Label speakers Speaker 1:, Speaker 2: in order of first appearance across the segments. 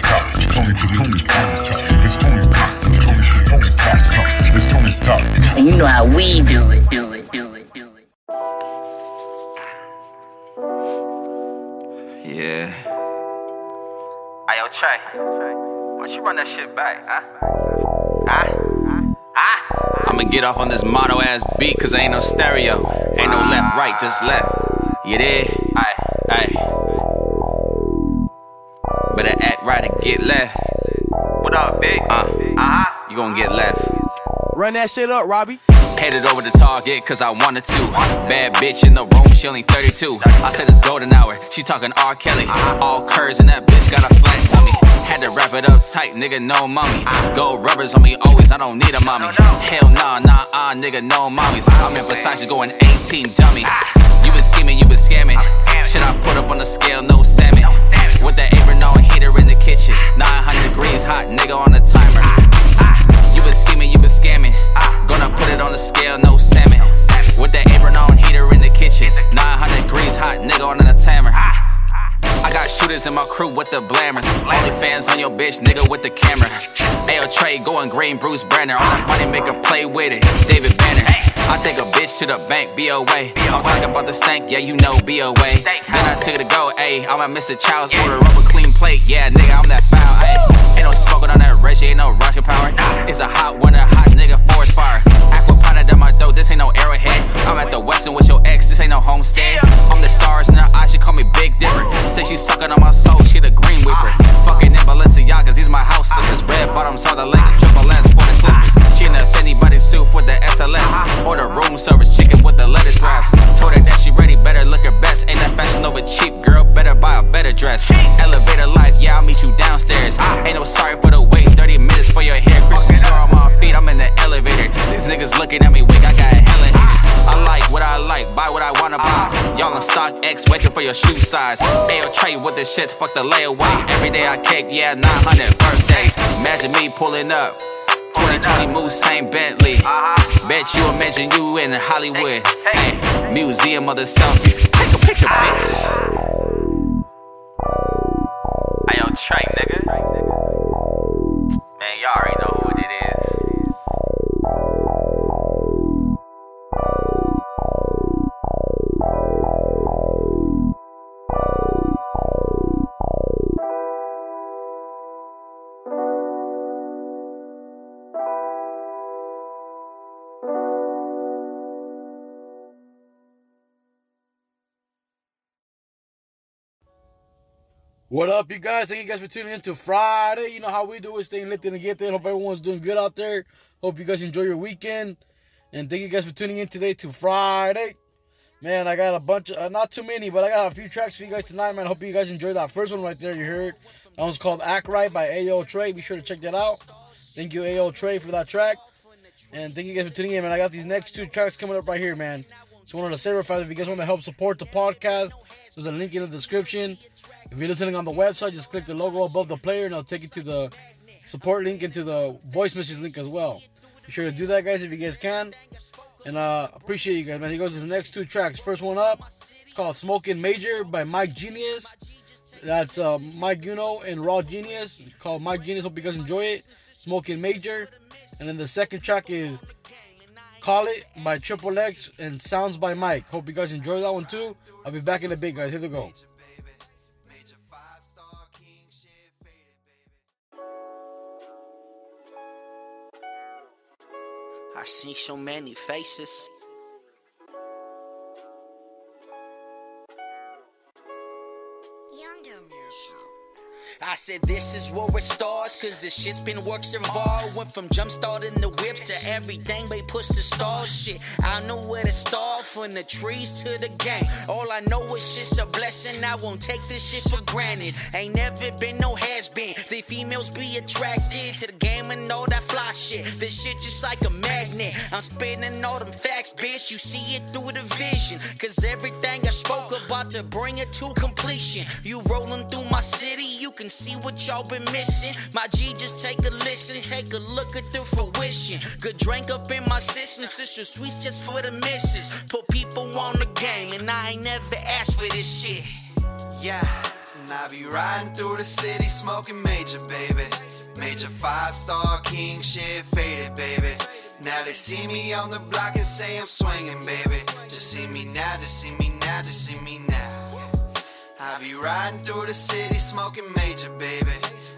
Speaker 1: Tony's talk. Tony, Tony's Tony's talk. It's Tony's talk. Tony, Tony's talk. It's Tony's talk.
Speaker 2: And you know how we do it, do it, do it, do it.
Speaker 3: Yeah. Hey, yo, Trey. Why don't you run that shit back, huh? Huh? Huh? I'ma get off on this mono ass beat, cause ain't no stereo. Ain't no left, right, just left. You did? Aye, aye. Better act right and get left. What up, big? Uh, uh-huh. You gon' get left.
Speaker 4: Run that shit up, Robbie.
Speaker 3: Headed over to Target cause I wanted to. Bad bitch in the room, she only 32. I said it's golden hour, she talking R. Kelly. All curves and that bitch got a flat tummy. Had to wrap it up tight, nigga, no mommy. Gold rubbers on me always, I don't need a mommy. Hell nah, nah, ah, nigga, no mommies. I'm in Versace going 18, dummy. You been scheming, you been scamming. Shit I put up on the scale, no salmon. With the apron on, heater in the kitchen. 900 degrees hot, nigga on the timer. You been scheming, you been scamming. Gonna put it on the scale, no salmon. With the apron on, heater in the kitchen. 900 degrees hot, nigga on the timer. I got shooters in my crew with the blammers. Only fans on your bitch, nigga with the camera. Ayo Trey going green, Bruce Banner. On that money maker, play with it. David. I take a bitch to the bank, BOA. I'm talking about the stank, yeah, you know BOA. Then I took it to go, ayy. I'm at Mr. Child's order up a clean plate, yeah, nigga, I'm that foul, ayy. Ain't no smoking on that Reggie, ain't no rocket power. It's a hot one, a hot nigga, forest fire. Acqua Panna down my throat, this ain't no arrowhead. I'm at the Western with your ex, this ain't no homestead. I'm the stars in her eyes, she call me Big Dipper. Say she sucking on my soul, she the green whipper. Fucking in Balenciagas, these my house slippers. Red bottoms, all the Lakers, triple S for the In the Fendi with the SLS. Order room service, chicken with the lettuce wraps. Told her that she ready, better look her best. Ain't that fashion over cheap, girl, better buy a better dress. Elevator life, yeah, I'll meet you downstairs. Ain't no sorry for the wait, 30 minutes for your hair. Christian Dior on my feet, I'm in the elevator. These niggas looking at me weak, I got hella haters. I like what I like, buy what I wanna buy. Y'all on StockX, waiting for your shoe size. Ayo, Trey with this shit, fuck the layaway. Every day I cake, yeah, 900 birthdays. Imagine me pulling up. 2020 move, same Bentley. Uh-huh. Bet you imagine you in Hollywood. Hey, museum of the selfies. Take a picture, bitch. Ayo, Trey, nigga. Man,
Speaker 5: What up, you guys? Thank you guys for tuning in to Friday. You know how we do it, staying lit and get there. Hope everyone's doing good out there. Hope you guys enjoy your weekend. And thank you guys for tuning in today to Friday. Man, I got a bunch of, uh, not too many, but I got a few tracks for you guys tonight, man. Hope you guys enjoyed that first one right there you heard. That one's called Act Right by Ayo Trey. Be sure to check that out. Thank you, Ayo Trey, for that track. And thank you guys for tuning in, man. I got these next two tracks coming up right here, man. Just wanted to fast, if you guys want to help support the podcast, there's a link in the description. If you're listening on the website, just click the logo above the player and I'll take you to the support link and to the voice message link as well. Be sure to do that, guys, if you guys can. And uh, appreciate you guys, man. He goes to the next two tracks. First one up, it's called Smoking Major by Mic Genius. That's uh, Mic Uno and Raw Genius. It's called Mic Genius. Hope you guys enjoy it. Smoking Major. And then the second track is Call It by Triple X and Sounds by Mic. Hope you guys enjoy that one too. I'll be back in a bit, guys. Here we go.
Speaker 6: I see so many faces. Said this is where it starts, cause this shit's been works involved. Went from jump starting the whips to everything they push to stall shit. I know where to start, from the trees to the game. All I know is shit's a blessing, I won't take this shit for granted. Ain't never been no has been. The females be attracted to the game and all that fly shit. This shit just like a magnet. I'm spinning all them facts, bitch. You see it through the vision. Cause everything I spoke about to bring it to completion. You rolling through my city, can see what y'all been missing. My G, just take a listen, take a look at the fruition. Good drink up in my system, sister sweets just for the misses. Put people on the game, and I ain't never asked for this shit. Yeah.
Speaker 7: And I be riding through the city smoking major, baby. Major five star king shit faded, baby. Now they see me on the block and say I'm swinging, baby. Just see me now, just see me now, just see me now. Be riding through the city smoking major, baby.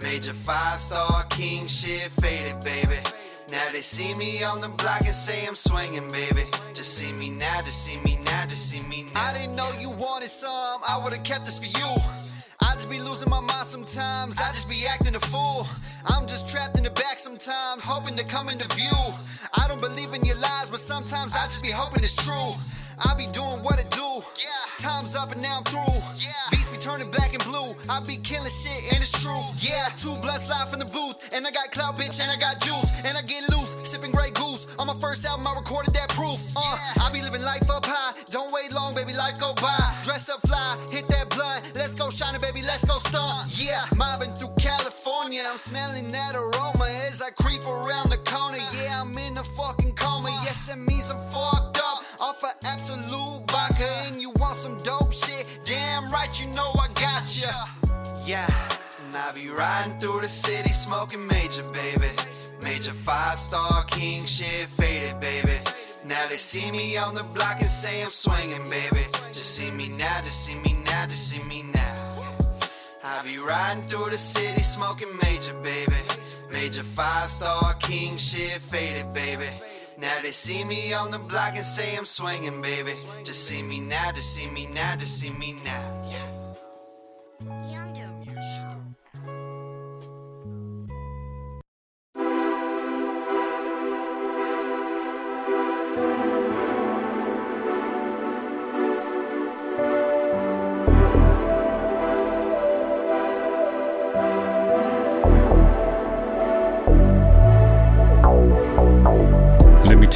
Speaker 7: Major five star king shit faded, baby. Now they see me on the block and say I'm swinging, baby. Just see me now, just see me now, just see me now. I didn't know you wanted some, I would've kept this for you. I just be losing my mind sometimes, I just be acting a fool. I'm just trapped in the back sometimes, hoping to come into view. I don't believe in your lies, but sometimes I just be hoping it's true. I be doing what it do. Time's up and now I'm through. Beats be turning black and blue. I be killing shit and it's true. Yeah, two bloods live in the booth. And I got clout, bitch, and I got juice. And I get loose, sipping Grey Goose. On my first album, I recorded that proof. Uh, I be living life up high. Don't wait long, baby, life go by. Dress up fly, hit that blunt. Let's go shining, baby, let's go stunt. Yeah, mobbing through California. I'm smelling that aroma right, you know I got ya. Yeah, and I be riding through the city smoking major, baby. Major five star king shit faded, baby. Now they see me on the block and say I'm swinging, baby. Just see me now, just see me now, just see me now. I be riding through the city smoking major, baby. Major five star king shit faded, baby. Now they see me on the block and say I'm swinging, baby. Just see me now, just see me now, just see me now.
Speaker 8: Let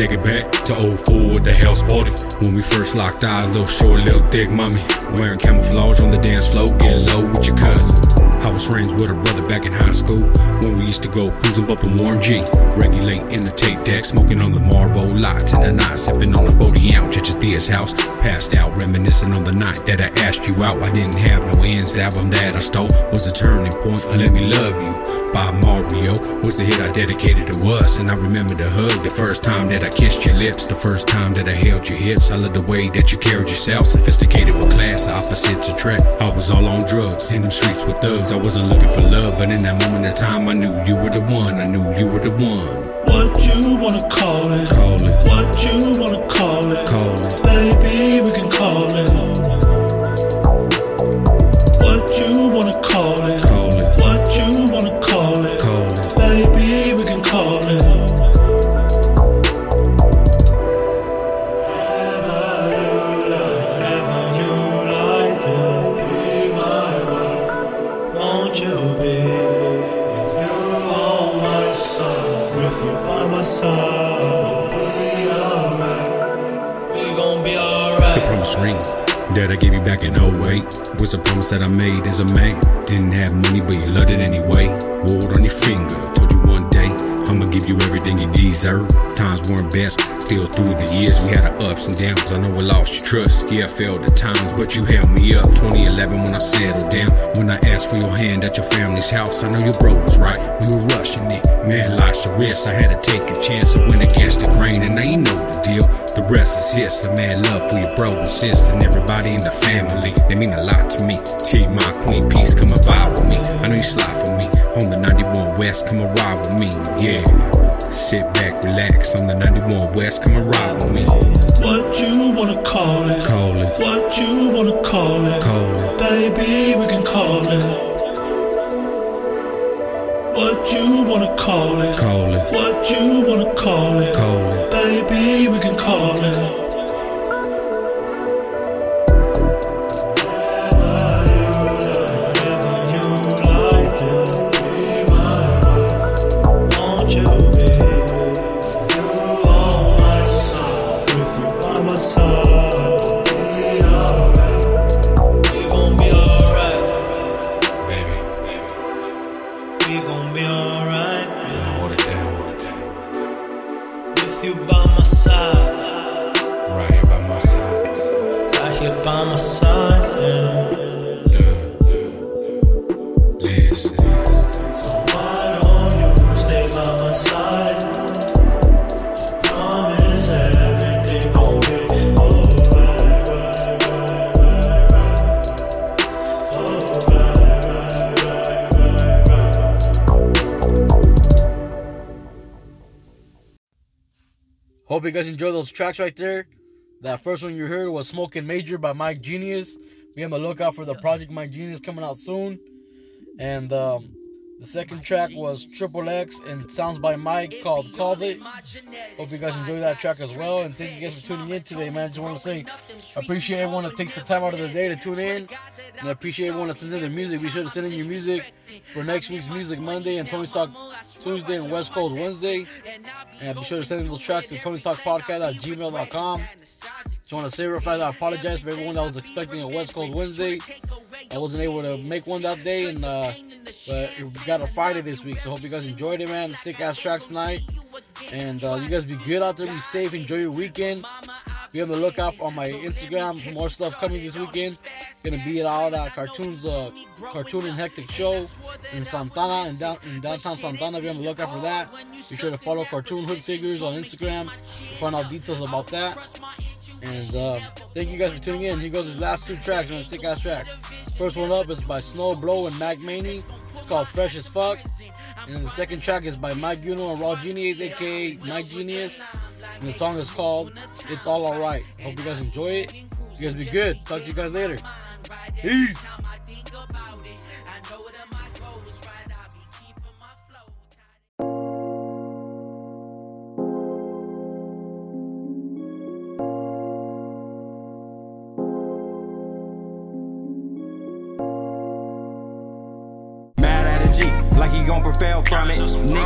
Speaker 8: take it back to 04 at the house party. When we first locked eyes, little short, little thick mommy. Wearing camouflage on the dance floor, getting low with your cousin. Was friends with her brother back in high school when we used to go cruising bumping Warren G. Regulate in the tape deck, smoking on the Marlboro lights in the night, sipping on a 40 ounce at your Thea's house. Passed out, reminiscing on the night that I asked you out. I didn't have no ends. The album that I stole was a turning point. Let me love you by Mario was the hit I dedicated to us. And I remember the hug, the first time that I kissed your lips, the first time that I held your hips. I love the way that you carried yourself, sophisticated with class, opposites attract. I was all on drugs, in them streets with thugs. I wasn't looking for love, but in that moment of time, I knew you were the one. I knew you were the one.
Speaker 9: What you wanna call it?
Speaker 8: That I made as a man. Didn't have deserve. Times weren't best, still through the years we had our ups and downs. I know I lost your trust, yeah I failed at times, but you held me up. 2011 when I settled down, when I asked for your hand at your family's house, I know your bro was right. We were rushing it, man, life's a risk. I had to take a chance. I went against the grain, and now you know the deal. The rest is his. A man love for your bro and sis and everybody in the family. They mean a lot to me. T my queen peace, come and vibe with me. I know you slide for me. On the 91 West, come and ride with me. Yeah. Sit back, relax. On the 91 West, come and ride with me.
Speaker 9: What you wanna call it?
Speaker 8: Call it,
Speaker 9: What you wanna call it?
Speaker 8: call it,
Speaker 9: Baby, we can call it. What you wanna call it?
Speaker 8: call it,
Speaker 9: What you wanna call it?
Speaker 8: call it.
Speaker 9: Baby, we can call it. We gon' be alright.
Speaker 8: hold it down, hold it down.
Speaker 9: With you by my side,
Speaker 8: Right here by my side.
Speaker 9: right here by my side.
Speaker 5: Hope you guys enjoy those tracks right there. That first one you heard was Smoking Major by Mic Genius. Be on the lookout for the project Mic Genius coming out soon. And um, the second track was Triple X and Sounds by Mic called Called It. Hope you guys enjoy that track as well. And thank you guys for tuning in today, man. Just want to say, I appreciate everyone that takes the time out of the day to tune in. And I appreciate everyone that sends in their music. Be sure to send in your music for next week's Music Monday and Tony Talk Tuesday and West Coast Wednesday. And be sure to send in those tracks to Tony Talk Podcast at. Just want to say real fast, I apologize for everyone that was expecting a West Coast Wednesday. I wasn't able to make one that day, and uh, but we got a Friday this week. So hope you guys enjoyed it, man. Sick ass tracks tonight, and uh, you guys be good out there, be safe, enjoy your weekend. Be on the lookout on my Instagram for more stuff coming this weekend. Gonna be it all at Cartoons, uh, Cartoon and Hectic Show in Santa Ana and down in downtown Santa Ana. Be on the lookout for that. Be sure to follow Cartoon Hood Figures on Instagram to find out details about that. And uh, thank you guys for tuning in. Here goes his last two tracks on the sick ass track. First one up is by Sno Blo and Mac Mainy. It's called Fresh as Fuck. And the second track is by Mic Uno and Raw Genius, aka Mic Genius. And the song is called It's All Alright. Hope you guys enjoy it. You guys be good. Talk to you guys later. Peace.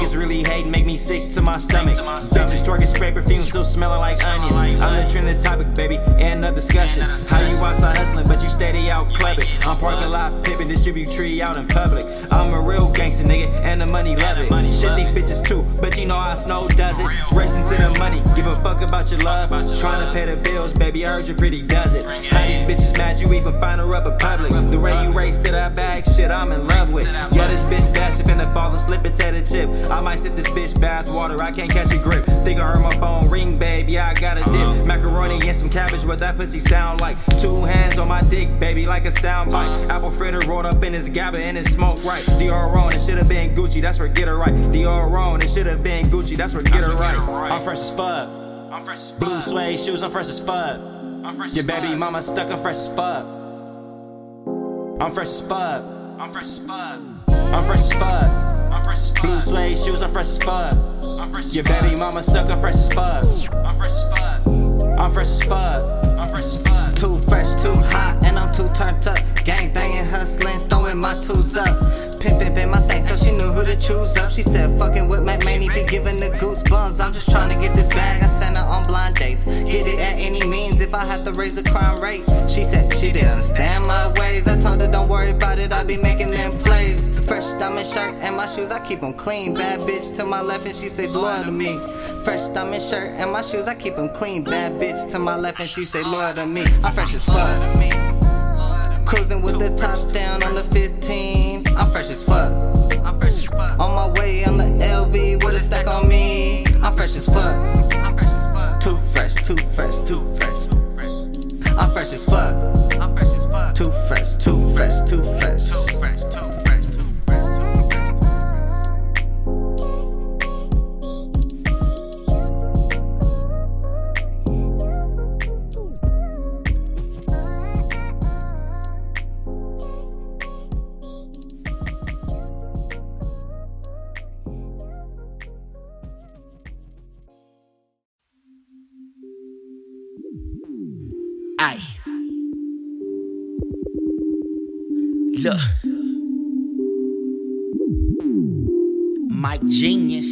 Speaker 10: Niggas really make sick to my stomach. Bitches twerking spray perfume, still smelling like onions. I'm the trending topic, baby, and a discussion. How you outside hustling, but you steady out clubbing. I'm parking lot pippin', distribute tree out in public. I'm a real gangster, nigga, and the money love it. Shit these bitches too, but you know how Snow does it. Racing to the money, give a fuck about your love. Trying to pay the bills, baby, I heard you pretty does it. How these bitches mad, you even find her up in public. The way you race to that bag, shit, I'm in love with. Yeah, this bitch bad, she finna fall asleep and take a chip. I might sip this bitch bath water, I can't catch a grip. Think I heard my phone ring, baby, I got a dip. Uh-huh. Macaroni and some cabbage, what that pussy sound like. Two hands on my dick, baby, like a sound bite. Uh-huh. Apple fritter rolled up in his gabba and it smoke right. Dior on, it should've been Gucci, that's where get it right. Dior on, it should've been Gucci, that's where get it right. I'm fresh as fuck. on fresh as Blue suede shoes, I'm fresh as fuck. Your baby mama stuck, I'm fresh as fuck. I'm fresh as fuck. I'm fresh as fuck. I'm fresh as fuck. I'm fresh as fuck. Blue suede shoes, I'm fresh as fuck. I'm fresh as Your baby mama stuck, I'm fresh as fuck. I'm fresh as fuck. I'm fresh as fuck. I'm fresh as fuck.
Speaker 11: Too fresh, too hot, and I'm too turned up. Gang banging, hustling, throwing my twos up. Pimp pimpin' my thing, so she knew who to choose up. She said, fucking with Mac Mainy, be giving the goosebumps. I'm just trying to get this bag. I sent her on blind dates. Get it at any means if I have to raise the crime rate. She said she didn't understand my ways. I told her, don't worry about it, I be making them plays. Fresh diamond shirt and my shoes, I keep them clean. Bad bitch to my left, and she say loyal to me. Fresh diamond shirt and my shoes, I keep them clean. Bad bitch to my left, and she say loyal to me. I'm fresh as fuck. Cruising with the top down on the 15. I'm fresh as fuck. On my way on the LV with a stack on me. I'm fresh as fuck. Too fresh, too fresh, too fresh. I'm fresh as fuck.
Speaker 6: Aye. Look. My genius.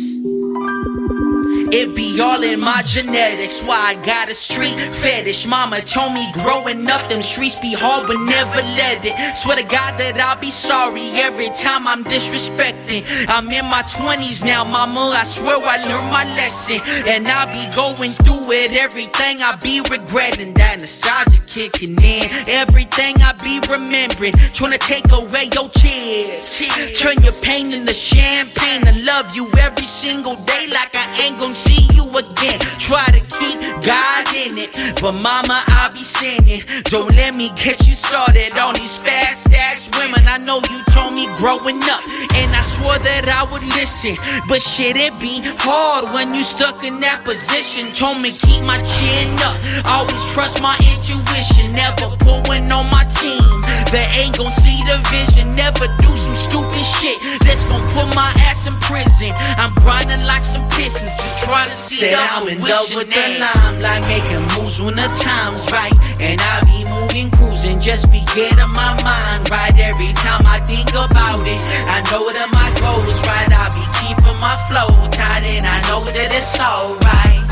Speaker 6: It be all in my genetics. Why I got a street fetish. Mama told me growing up, them streets be hard, but never let it. Swear to God that I'll be sorry every time I'm disrespecting. I'm in my 20s now, mama. I swear I learned my lesson. And I'll be going through it. Everything I be regretting. That nostalgia kicking in. Everything I be remembering. Trying to take away your tears. Turn your pain into champagne. I love you every single day like I ain't gonna see you again. Try to keep God in it. But mama, I be sinning. Don't let me get you started on these fast ass women. I know you told me growing up, and I swore that I would listen. But shit, it be hard when you stuck in that position. Told me keep my chin up, always trust my intuition. Never one on my team. They ain't gon' see the vision. Never do some stupid shit that's gon' put my ass in prison. I'm grinding like some pistons, just trying to see
Speaker 12: Said I'm in love
Speaker 6: wishing
Speaker 12: with the
Speaker 6: that-
Speaker 12: limelight, making moves when the time's right. And I be moving, cruising, just be getting my mind right. Every time I think about it, I know that my goal is right. I be keeping my flow tight, and I know that it's alright.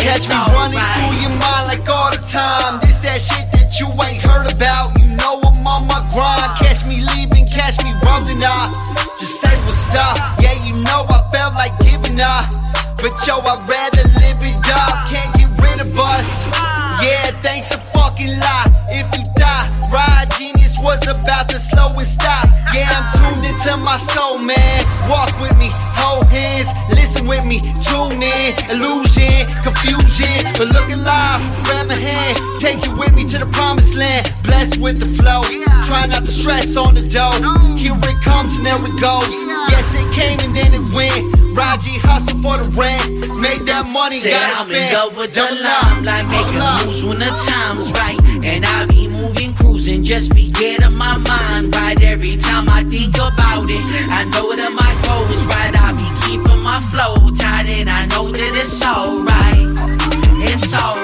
Speaker 7: Catch me running
Speaker 12: alright.
Speaker 7: through your mind like all the time. This that shit that you ain't heard about. You know I'm on my grind. Catch me leaving, catch me rolling up. Up. Yeah, you know I felt like giving up. But yo, I'd rather live it up. Can't get rid of us. Yeah, thanks a fucking lot. If you die, ride genius was about to slow and stop. Yeah, I'm tuned into my soul, man. Walk with me, hold hands, listen with me, tune in. Illusion, confusion, but look alive. Grab my hand, take you with me to the promised land. Blessed with the flow, try not to stress on the dough. Comes and there it goes. Yes, it came and then it went. Raji hustle for the rent, made that money,
Speaker 12: Said
Speaker 7: gotta
Speaker 12: I'm
Speaker 7: spend.
Speaker 12: in love with the limelight, making moves when the time's right. And I be moving, cruising, just be getting my mind right. Every time I think about it, I know that my goal is right. I be keeping my flow tight, and I know that it's alright. It's alright.